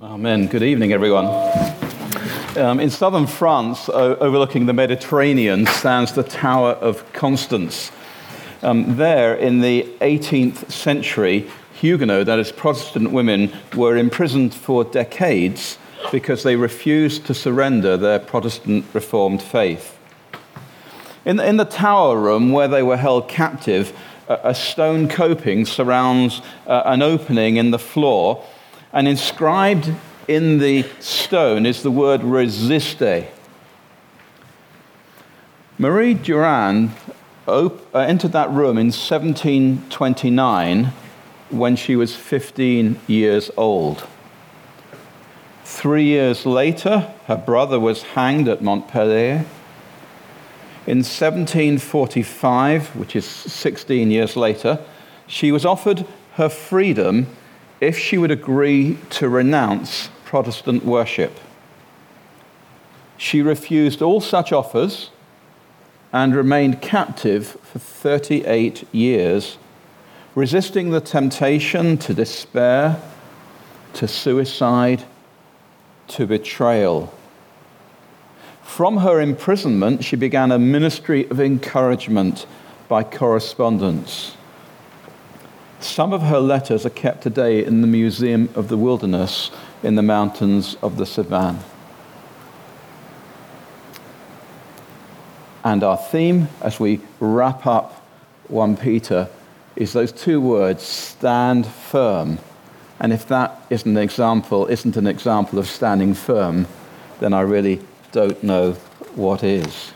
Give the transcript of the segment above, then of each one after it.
Amen. Good evening, everyone. Um, in southern France, o- overlooking the Mediterranean, stands the Tower of Constance. Um, there, in the 18th century, Huguenot, that is, Protestant women, were imprisoned for decades because they refused to surrender their Protestant Reformed faith. In, in the tower room where they were held captive, a, a stone coping surrounds uh, an opening in the floor and inscribed in the stone is the word resiste. Marie Durand uh, entered that room in 1729 when she was 15 years old. Three years later, her brother was hanged at Montpellier. In 1745, which is 16 years later, she was offered her freedom if she would agree to renounce Protestant worship. She refused all such offers and remained captive for 38 years, resisting the temptation to despair, to suicide, to betrayal. From her imprisonment, she began a ministry of encouragement by correspondence. Some of her letters are kept today in the Museum of the Wilderness in the mountains of the Cevennes. And our theme as we wrap up 1 Peter is those two words stand firm. And if that isn't an example, isn't an example of standing firm, then I really don't know what is.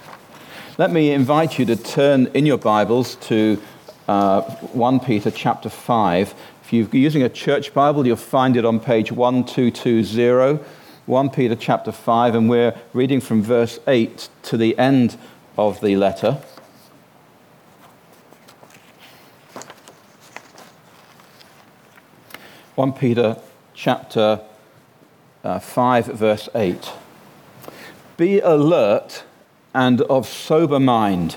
Let me invite you to turn in your Bibles to uh, 1 Peter chapter 5. If you're using a church Bible, you'll find it on page 1220, 1 Peter chapter 5, and we're reading from verse 8 to the end of the letter. One Peter chapter uh, 5, verse 8. Be alert and of sober mind.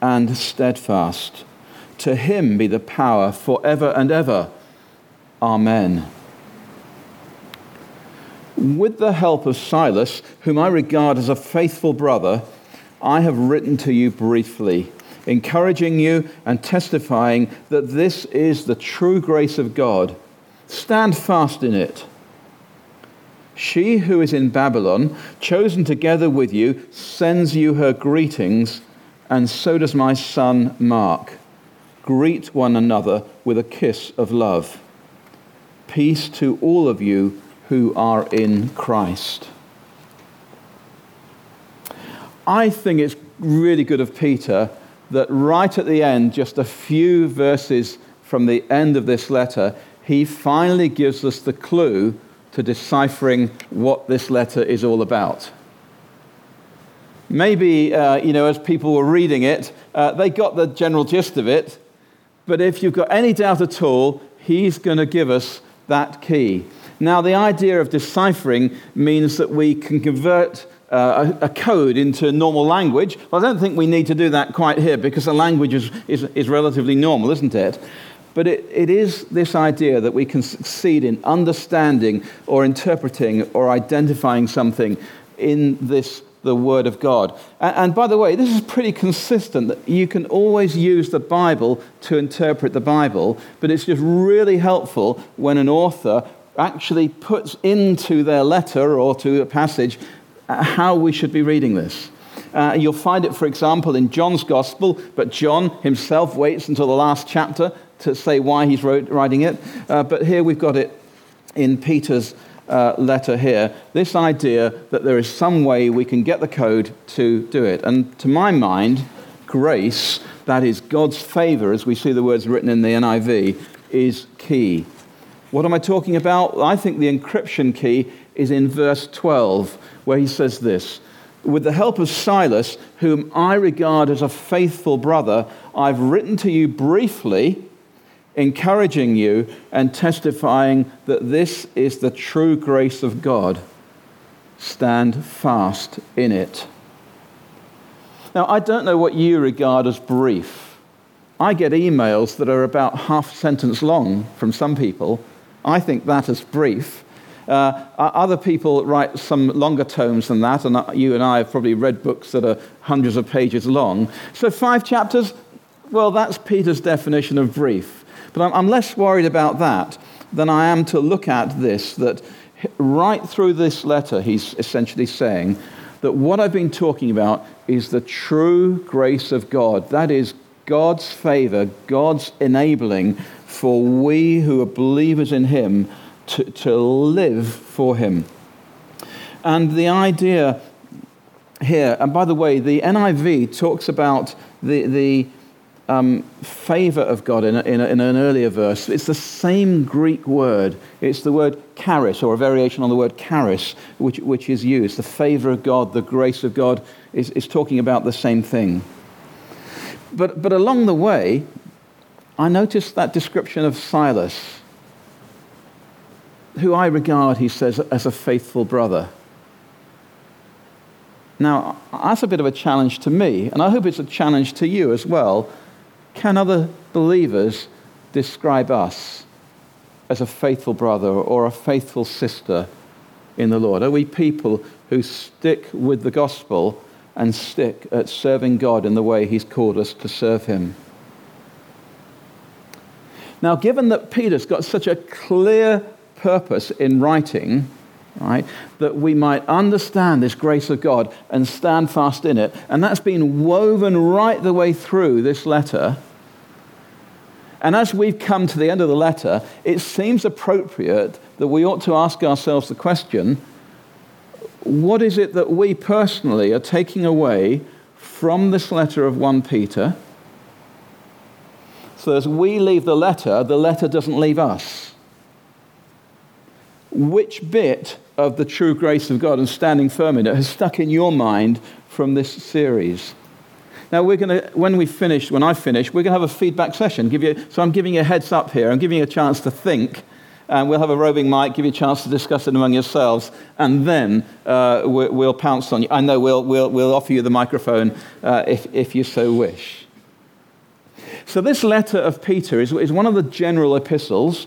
and steadfast. To him be the power forever and ever. Amen. With the help of Silas, whom I regard as a faithful brother, I have written to you briefly, encouraging you and testifying that this is the true grace of God. Stand fast in it. She who is in Babylon, chosen together with you, sends you her greetings and so does my son Mark. Greet one another with a kiss of love. Peace to all of you who are in Christ. I think it's really good of Peter that right at the end, just a few verses from the end of this letter, he finally gives us the clue to deciphering what this letter is all about. Maybe, uh, you know, as people were reading it, uh, they got the general gist of it. But if you've got any doubt at all, he's going to give us that key. Now, the idea of deciphering means that we can convert uh, a, code into normal language. Well, I don't think we need to do that quite here because the language is, is, is relatively normal, isn't it? But it, it is this idea that we can succeed in understanding or interpreting or identifying something in this the Word of God. And, and, by the way, this is pretty consistent that you can always use the Bible to interpret the Bible, but it's just really helpful when an author actually puts into their letter or to a passage uh, how we should be reading this. Uh, you'll find it, for example, in John's Gospel, but John himself waits until the last chapter to say why he's wrote, writing it. Uh, but here we've got it in Peter's uh, letter here this idea that there is some way we can get the code to do it. And to my mind, grace, that is God's favor, as we see the words written in the NIV, is key. What am I talking about? I think the encryption key is in verse 12, where he says this With the help of Silas, whom I regard as a faithful brother, I've written to you briefly, encouraging you and testifying that this is the true grace of God. Stand fast in it. Now, I don't know what you regard as brief. I get emails that are about half a sentence long from some people. I think that is brief. Uh, other people write some longer tomes than that, and you and I have probably read books that are hundreds of pages long. So, five chapters, well, that's Peter's definition of brief. But I'm, less worried about that than I am to look at this that right through this letter, he's essentially saying that what I've been talking about is the true grace of God. That is God's favor, God's enabling for we who are believers in Him to, to live for Him. And the idea here, and by the way, the NIV talks about the, the um, favor of God in, a, in, a, in, an earlier verse. It's the same Greek word. It's the word charis, or a variation on the word charis, which, which is used. The favor of God, the grace of God, is, is talking about the same thing. But, but along the way, I noticed that description of Silas, who I regard, he says, as a faithful brother. Now, that's a bit of a challenge to me, and I hope it's a challenge to you as well. Can other believers describe us as a faithful brother or a faithful sister in the Lord? Are we people who stick with the gospel and stick at serving God in the way He's called us to serve Him. Now, given that Peter's got such a clear purpose in writing, right, that we might understand this grace of God and stand fast in it, and that's been woven right the way through this letter. And as we've come to the end of the letter, it seems appropriate that we ought to ask ourselves the question what is it that we personally are taking away from this letter of 1 Peter? So as we leave the letter, the letter doesn't leave us. Which bit of the true grace of God and standing firm in it has stuck in your mind from this series? Now, we're going to, when we finish, when I finish, we're going to have a feedback session. Give you, so I'm giving you a heads up here. I'm giving you a chance to think and we'll have a roving mic, give you a chance to discuss it among yourselves, and then uh, we'll, pounce on you. I know we'll, we'll, we'll offer you the microphone uh, if, if you so wish. So, this letter of Peter is, is one of the general epistles.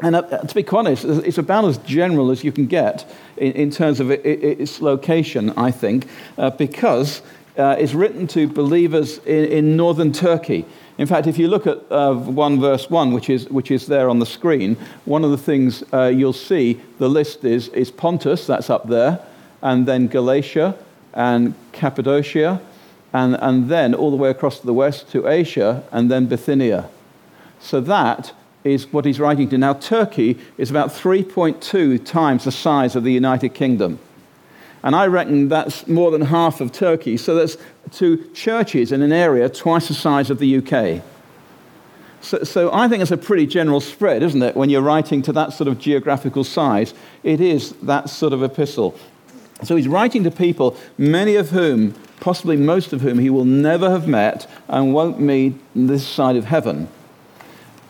And uh, to be honest, it's about as general as you can get in, in terms of it, it, its location, I think, uh, because uh, it's written to believers in, in northern Turkey. In fact, if you look at uh, 1 verse 1, which is, which is there on the screen, one of the things uh, you'll see, the list is, is Pontus, that's up there, and then Galatia and Cappadocia, and, and then all the way across to the west to Asia, and then Bithynia. So that is what he's writing to. Now, Turkey is about 3.2 times the size of the United Kingdom. And I reckon that's more than half of Turkey. So that's two churches in an area twice the size of the UK. So, so, I think it's a pretty general spread, isn't it? When you're writing to that sort of geographical size, it is that sort of epistle. So he's writing to people, many of whom, possibly most of whom, he will never have met and won't meet this side of heaven.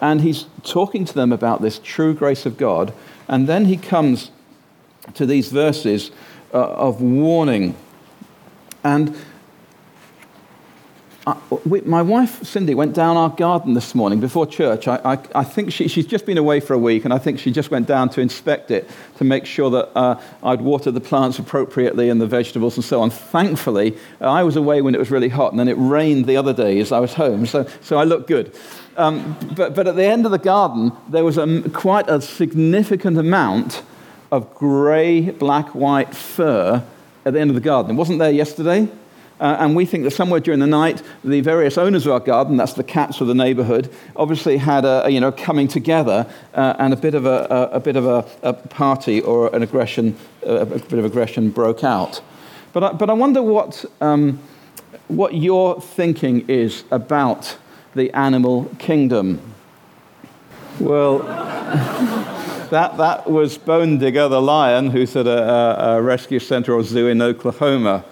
And he's talking to them about this true grace of God. And then he comes to these verses uh, of warning. And I, we, my wife Cindy went down our garden this morning before church. I, I, I think she, she's just been away for a week, and I think she just went down to inspect it to make sure that uh, I'd watered the plants appropriately and the vegetables and so on. Thankfully, I was away when it was really hot, and then it rained the other day as I was home, so, so I looked good. Um, but, but at the end of the garden, there was a, quite a significant amount of grey, black, white fur at the end of the garden. It wasn't there yesterday. Uh, and we think that somewhere during the night, the various owners of our garden, that's the cats of the neighborhood, obviously had a, you know, coming together uh, and a bit of, a, a, a bit of a, a, party or an aggression, a bit of aggression broke out. But I, but I wonder what, um, what your thinking is about the animal kingdom. Well, that, that was Bone Digger, the lion, who's at a, a, rescue center or zoo in Oklahoma.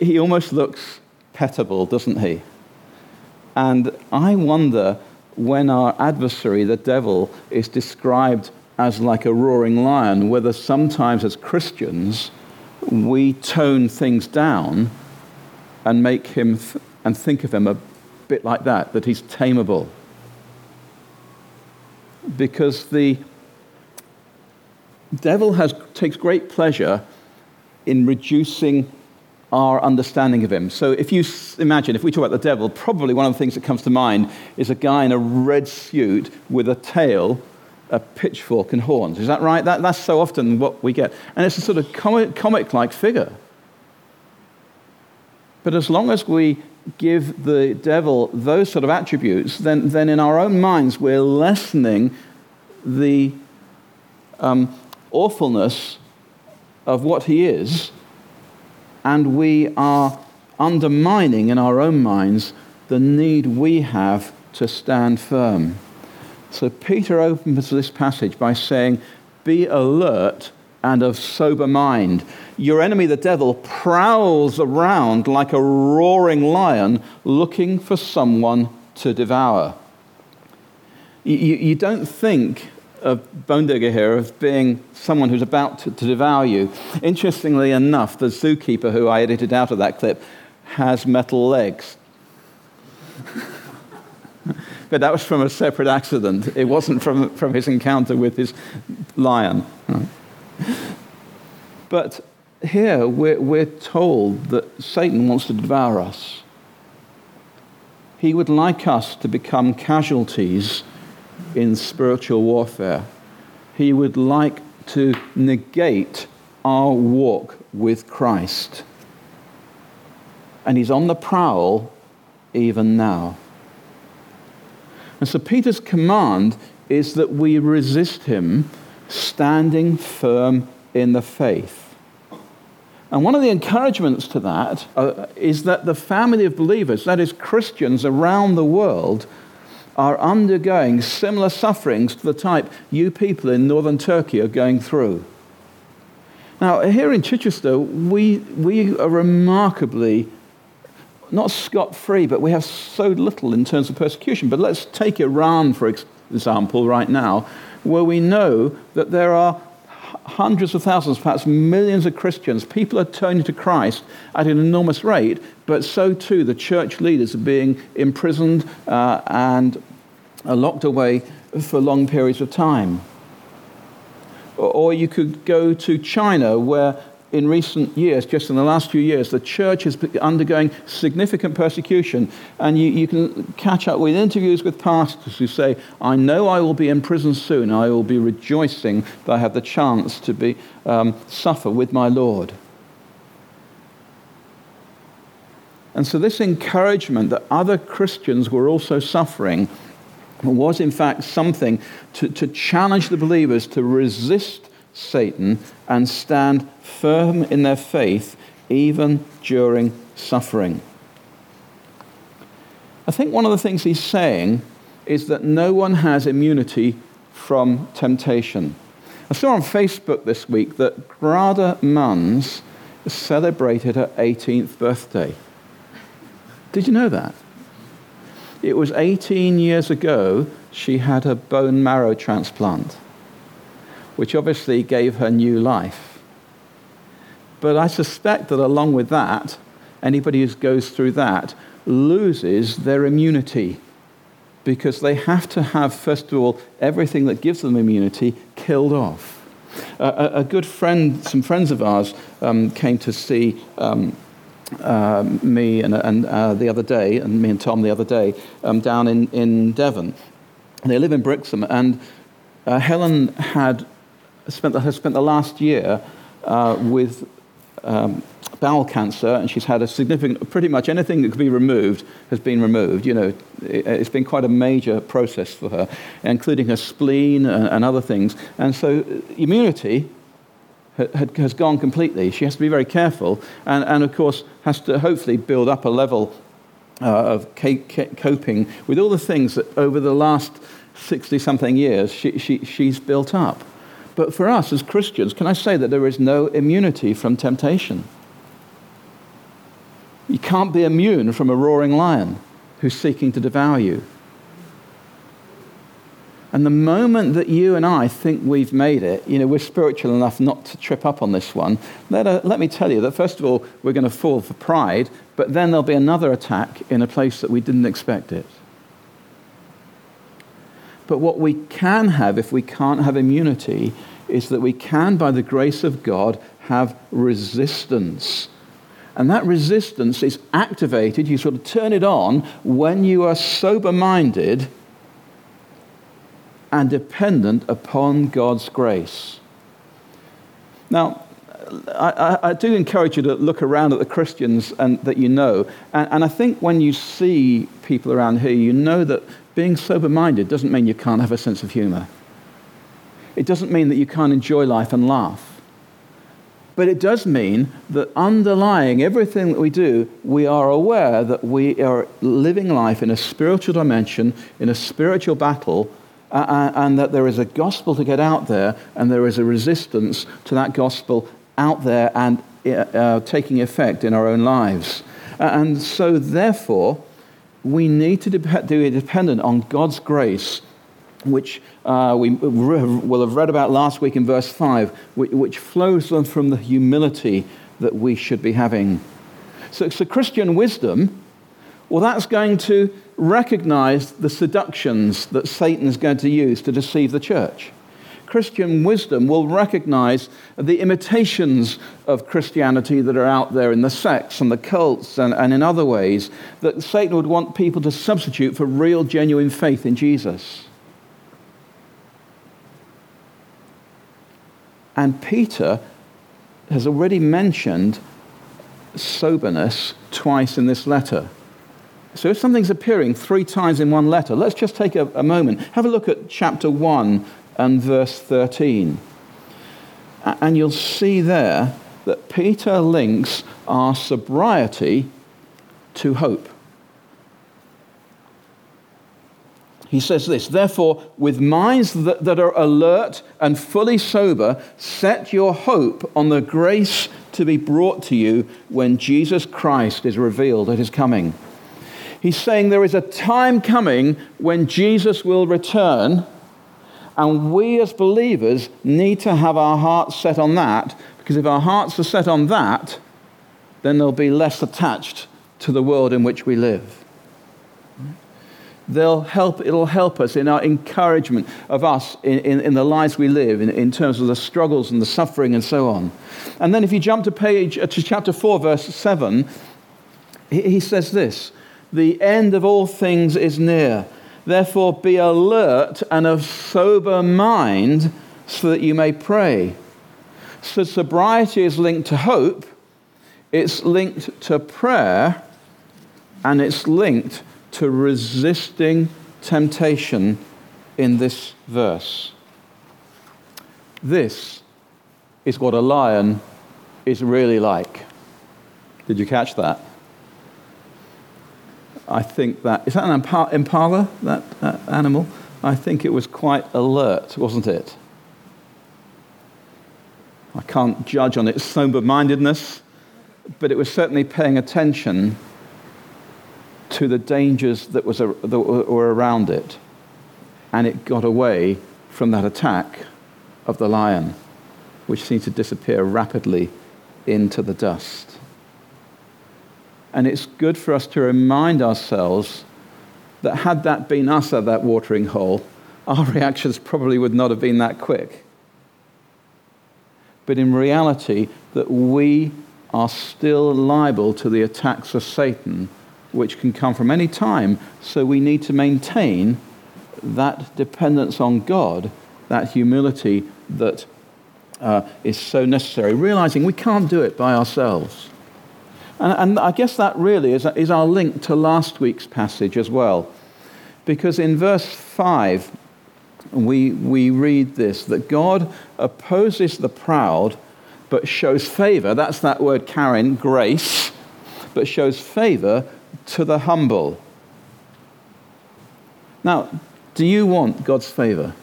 He almost looks petable, doesn't he? And I wonder when our adversary, the devil, is described as like a roaring lion, whether sometimes as Christians we tone things down and make him th- and think of him a bit like that, that he's tameable. Because the devil has, takes great pleasure in reducing our understanding of him. So if you imagine, if we talk about the devil, probably one of the things that comes to mind is a guy in a red suit with a tail, a pitchfork, and horns. Is that right? That, that's so often what we get. And it's a sort of comic like figure. But as long as we give the devil those sort of attributes, then, then in our own minds we're lessening the um, awfulness of what he is and we are undermining in our own minds the need we have to stand firm. So Peter opens this passage by saying, Be alert and of sober mind. Your enemy, the devil, prowls around like a roaring lion looking for someone to devour. You, you don't think of Bone Digger here of being someone who's about to, to, devour you. Interestingly enough, the zookeeper who I edited out of that clip has metal legs. but that was from a separate accident. It wasn't from, from his encounter with his lion. But here we're, we're told that Satan wants to devour us. He would like us to become casualties in spiritual warfare. He would like to negate our walk with Christ. And he's on the prowl even now. And so Peter's command is that we resist him standing firm in the faith. And one of the encouragements to that uh, is that the family of believers, that is, Christians around the world, are undergoing similar sufferings to the type you people in northern Turkey are going through. Now, here in Chichester, we, we are remarkably not scot free, but we have so little in terms of persecution. But let's take Iran, for example, right now, where we know that there are hundreds of thousands, perhaps millions of Christians. People are turning to Christ at an enormous rate, but so too the church leaders are being imprisoned uh, and are locked away for long periods of time. Or you could go to China, where in recent years, just in the last few years, the church is undergoing significant persecution. And you, you, can catch up with interviews with pastors who say, I know I will be in prison soon. I will be rejoicing that I have the chance to be, um, suffer with my Lord. And so, this encouragement that other Christians were also suffering was, in fact, something to, to challenge the believers to resist Satan and stand firm in their faith even during suffering. I think one of the things he's saying is that no one has immunity from temptation. I saw on Facebook this week that Grada Munns celebrated her 18th birthday. Did you know that? It was 18 years ago she had a bone marrow transplant, which obviously gave her new life. But I suspect that along with that, anybody who goes through that loses their immunity because they have to have, first of all, everything that gives them immunity killed off. Uh, a, a, good friend, some friends of ours um, came to see um, uh, me and, and uh, the other day, and me and Tom the other day, um, down in, in Devon. They live in Brixham, and uh, Helen had spent the, has spent the last year uh, with um, bowel cancer, and she's had a significant, pretty much anything that could be removed has been removed. You know, it, has been quite a major process for her, including her spleen and, and other things. And so, immunity had, has gone completely. She has to be very careful, and, and of course, has to hopefully build up a level uh, of coping with all the things that over the last 60 something years, she, she, she's built up. But for us as Christians, can I say that there is no immunity from temptation? You can't be immune from a roaring lion who's seeking to devour you. And the moment that you and I think we've made it, you know, we're spiritual enough not to trip up on this one, let, uh, let me tell you that first of all, we're going to fall for pride, but then there'll be another attack in a place that we didn't expect it. But what we can have if we can't have immunity is that we can, by the grace of God, have resistance. And that resistance is activated, you sort of turn it on when you are sober minded and dependent upon God's grace. Now, I, I, do encourage you to look around at the Christians and, that you know. And, and I think when you see people around here, you know that being sober minded doesn't mean you can't have a sense of humor. It doesn't mean that you can't enjoy life and laugh. But it does mean that underlying everything that we do, we are aware that we are living life in a spiritual dimension, in a spiritual battle, uh, and that there is a gospel to get out there, and there is a resistance to that gospel out there and uh, uh taking effect in our own lives. And so, therefore, we need to be dependent on God's grace, which uh, we will have read about last week in verse 5, which, which flows from the humility that we should be having. So, so Christian wisdom, well, that's going to recognize the seductions that Satan is going to use to deceive the church. Christian wisdom will recognize the imitations of Christianity that are out there in the sects and the cults and, and in other ways that Satan would want people to substitute for real, genuine faith in Jesus. And Peter has already mentioned soberness twice in this letter. So if something's appearing three times in one letter, let's just take a, a moment. Have a look at chapter 1 and verse 13. And you'll see there that Peter links our sobriety to hope. He says this, therefore, with minds that, that, are alert and fully sober, set your hope on the grace to be brought to you when Jesus Christ is revealed at his coming. He's saying there is a time coming when Jesus will return and we as believers need to have our hearts set on that, because if our hearts are set on that, then they'll be less attached to the world in which we live. They'll help, it'll help us in our encouragement of us in, in, in the lives we live, in, in, terms of the struggles and the suffering and so on. And then if you jump to page uh, to chapter 4, verse 7, he, he says this The end of all things is near. Therefore, be alert and of sober mind so that you may pray. So, sobriety is linked to hope, it's linked to prayer, and it's linked to resisting temptation in this verse. This is what a lion is really like. Did you catch that? I think that, is that an impala, that, animal? I think it was quite alert, wasn't it? I can't judge on its sober mindedness, but it was certainly paying attention to the dangers that, was a, that were around it. And it got away from that attack of the lion, which seemed to disappear rapidly into the dust. And it's good for us to remind ourselves that had that been us at that watering hole, our reactions probably would not have been that quick. But in reality, that we are still liable to the attacks of Satan, which can come from any time. So we need to maintain that dependence on God, that humility that uh, is so necessary, realizing we can't do it by ourselves. And, and I guess that really is, is our link to last week's passage as well. Because in verse 5, we, we read this that God opposes the proud, but shows favor. That's that word, charis, grace, but shows favor to the humble. Now, Do you want God's favor?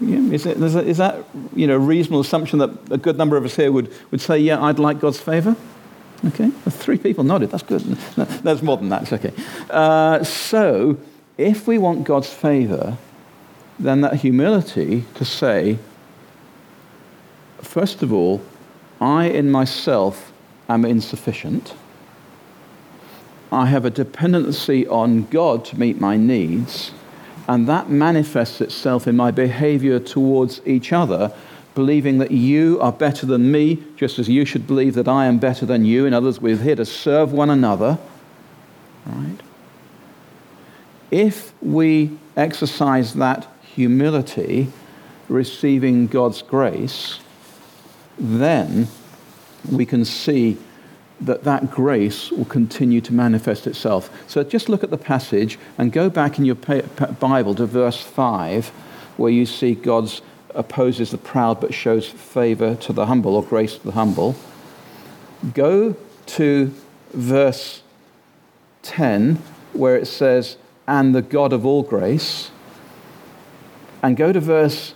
Is, it, is, that you know, a reasonable assumption that a good number of us here would, would say, yeah, I'd like God's favor? Okay, three people nodded. That's good. No, there's more than that. It's okay. Uh, so, if we want God's favor, then that humility to say, first of all, I in myself am insufficient. I have a dependency on God to meet my needs. And that manifests itself in my behavior towards each other, believing that you are better than me, just as you should believe that I am better than you. In others, we're here to serve one another. Right? If we exercise that humility, receiving God's grace, then we can see that that grace will continue to manifest itself. So just look at the passage and go back in your Bible to verse 5, where you see God opposes the proud but shows favor to the humble or grace to the humble. Go to verse 10, where it says, and the God of all grace. And go to verse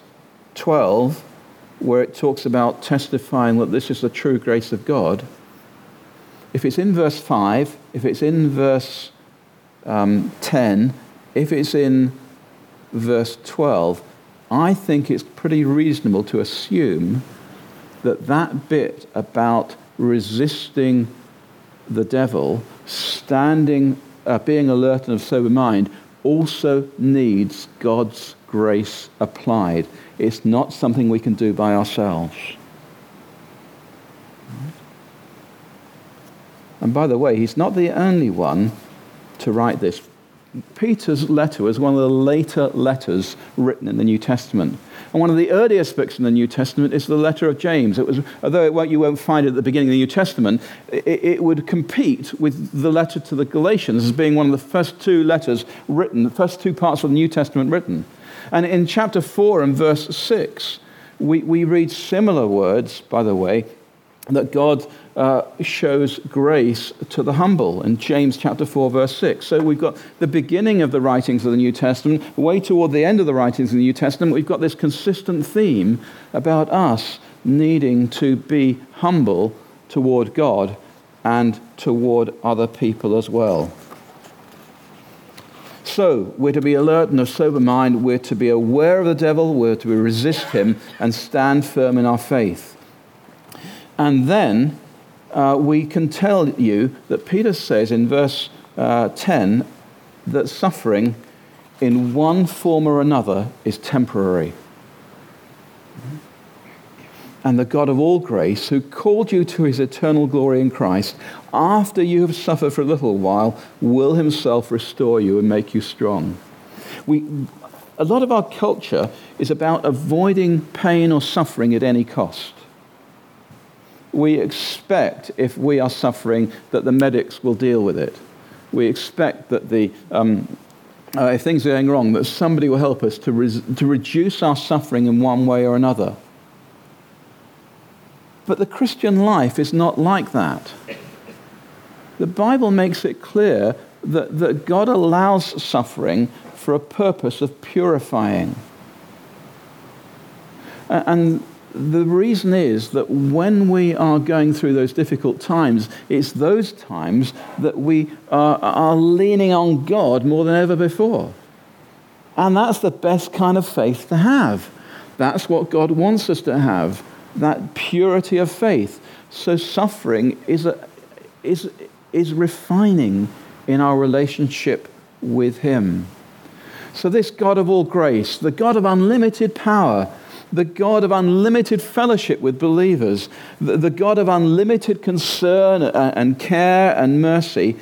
12, where it talks about testifying that this is the true grace of God if it's in verse 5, if it's in verse um, 10, if it's in verse 12, I think it's pretty reasonable to assume that that bit about resisting the devil, standing, uh, being alert and of sober mind, also needs God's grace applied. It's not something we can do by ourselves. And by the way, he's not the only one to write this. Peter's letter was one of the later letters written in the New Testament. And one of the earliest books in the New Testament is the letter of James. It was, although it won't, you won't find it at the beginning of the New Testament, it, it, would compete with the letter to the Galatians as being one of the first two letters written, the first two parts of the New Testament written. And in chapter 4 and verse 6, we, we read similar words, by the way, that God uh, shows grace to the humble in James chapter 4, verse 6. So we've got the beginning of the writings of the New Testament, way toward the end of the writings of the New Testament, we've got this consistent theme about us needing to be humble toward God and toward other people as well. So, we're to be alert and of sober mind. We're to be aware of the devil. We're to resist him and stand firm in our faith. And then uh, we can tell you that Peter says in verse uh, 10 that suffering in one form or another is temporary. And the God of all grace, who called you to his eternal glory in Christ, after you have suffered for a little while, will himself restore you and make you strong. We, a lot of our culture is about avoiding pain or suffering at any cost we expect, if we are suffering, that the medics will deal with it. We expect that the, um, uh, if things are going wrong, that somebody will help us to, res- to reduce our suffering in one way or another. But the Christian life is not like that. The Bible makes it clear that, that God allows suffering for a purpose of purifying. And the reason is that when we are going through those difficult times, it's those times that we are, are, leaning on God more than ever before. And that's the best kind of faith to have. That's what God wants us to have that purity of faith. So suffering is, a, is, is refining in our relationship with Him. So, this God of all grace, the God of unlimited power, the God of unlimited fellowship with believers, the, God of unlimited concern and care and mercy,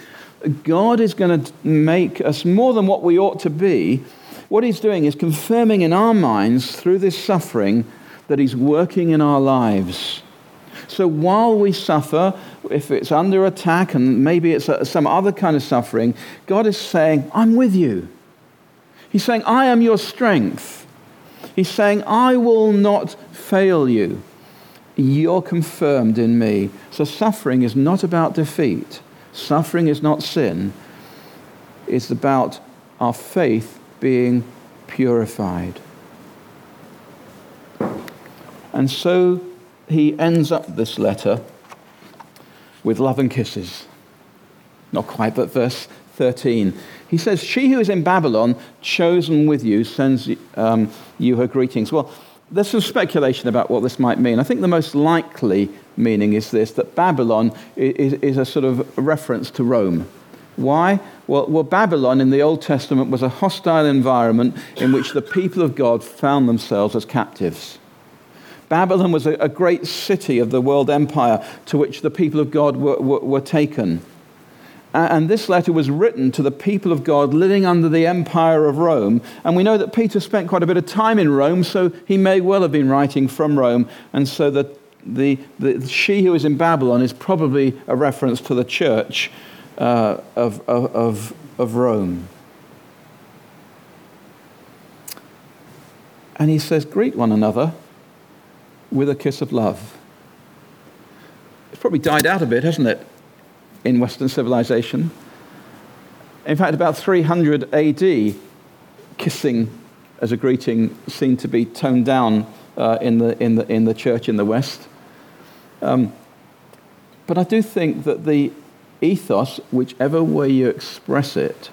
God is going to make us more than what we ought to be. What He's doing is confirming in our minds through this suffering that He's working in our lives. So while we suffer, if it's under attack and maybe it's some other kind of suffering, God is saying, I'm with you. He's saying, I am your strength. He's saying, I will not fail you. You're confirmed in me. So suffering is not about defeat. Suffering is not sin. It's about our faith being purified. And so he ends up this letter with love and kisses. Not quite, but verse 13. He says, She who is in Babylon, chosen with you, sends um, you her greetings. Well, there's some speculation about what this might mean. I think the most likely meaning is this that Babylon is, is a sort of reference to Rome. Why? Well, well, Babylon in the Old Testament was a hostile environment in which the people of God found themselves as captives. Babylon was a, a great city of the world empire to which the people of God were, were, were taken. And this letter was written to the people of God living under the empire of Rome. And we know that Peter spent quite a bit of time in Rome, so he may well have been writing from Rome. And so that the, the, she who is in Babylon is probably a reference to the church uh, of, of, of Rome. And he says, Greet one another with a kiss of love. It's probably died out a bit, hasn't it? In Western civilization. In fact, about 300 AD, kissing as a greeting seemed to be toned down uh, in, the, in, the, in the church in the West. Um, but I do think that the ethos, whichever way you express it,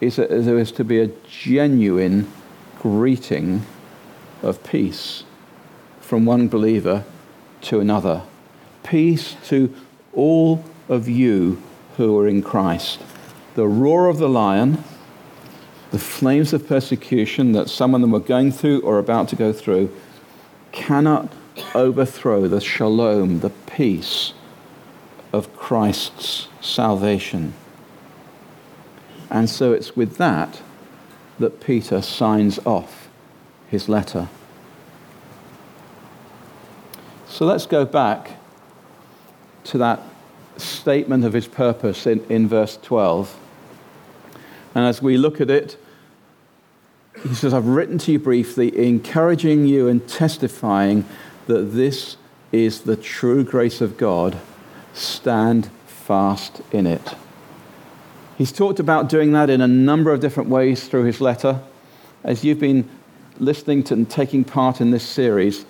is, that there is to be a genuine greeting of peace from one believer to another peace to all of you who are in Christ. The roar of the lion, the flames of persecution that some of them were going through or about to go through, cannot overthrow the shalom, the peace of Christ's salvation. And so it's with that that Peter signs off his letter. So let's go back to that statement of his purpose in, in verse 12. And as we look at it, he says, I've written to you briefly, encouraging you and testifying that this is the true grace of God. Stand fast in it. He's talked about doing that in a number of different ways through his letter. As you've been listening to and taking part in this series,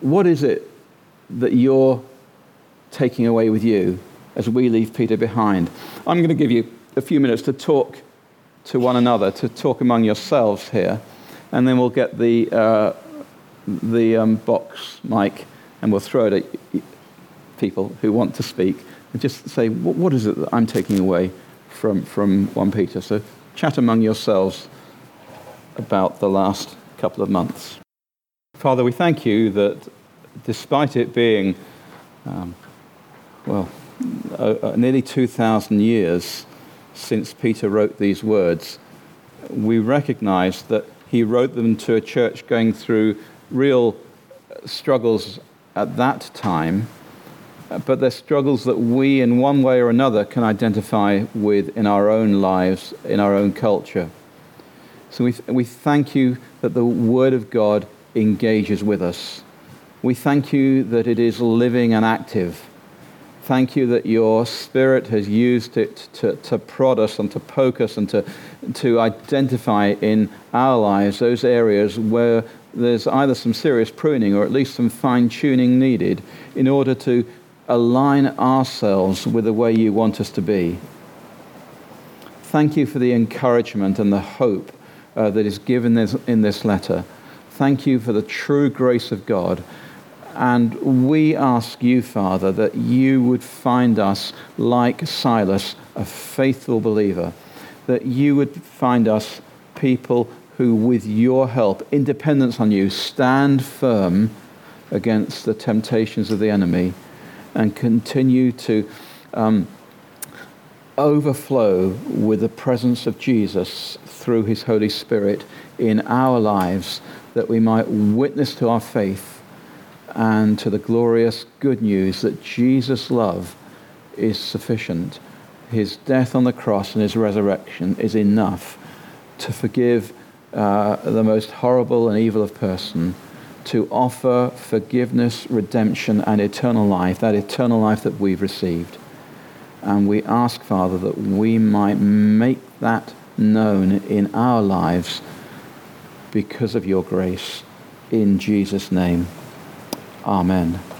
what is it that you're taking away with you as we leave Peter behind. I'm going to give you a few minutes to talk to one another, to talk among yourselves here, and then we'll get the, uh, the um, box mic and we'll throw it at people who want to speak and just say, what is it that I'm taking away from, from 1 Peter? So chat among yourselves about the last couple of months. Father, we thank you that despite it being um, well, uh, uh, nearly 2,000 years since Peter wrote these words, we recognize that he wrote them to a church going through real struggles at that time, but they're struggles that we, in one way or another, can identify with in our own lives, in our own culture. So we, we thank you that the Word of God engages with us. We thank you that it is living and active Thank you that your Spirit has used it to, to prod us and to poke us and to, to identify in our lives those areas where there's either some serious pruning or at least some fine tuning needed in order to align ourselves with the way you want us to be. Thank you for the encouragement and the hope uh, that is given this, in this letter. Thank you for the true grace of God and we ask you, Father, that you would find us like Silas, a faithful believer, that you would find us people who, with your help, independence on you, stand firm against the temptations of the enemy and continue to um, overflow with the presence of Jesus through his Holy Spirit in our lives, that we might witness to our faith and to the glorious good news that Jesus' love is sufficient. His death on the cross and his resurrection is enough to forgive uh, the most horrible and evil of person, to offer forgiveness, redemption, and eternal life, that eternal life that we've received. And we ask, Father, that we might make that known in our lives because of your grace. In Jesus' name, amen.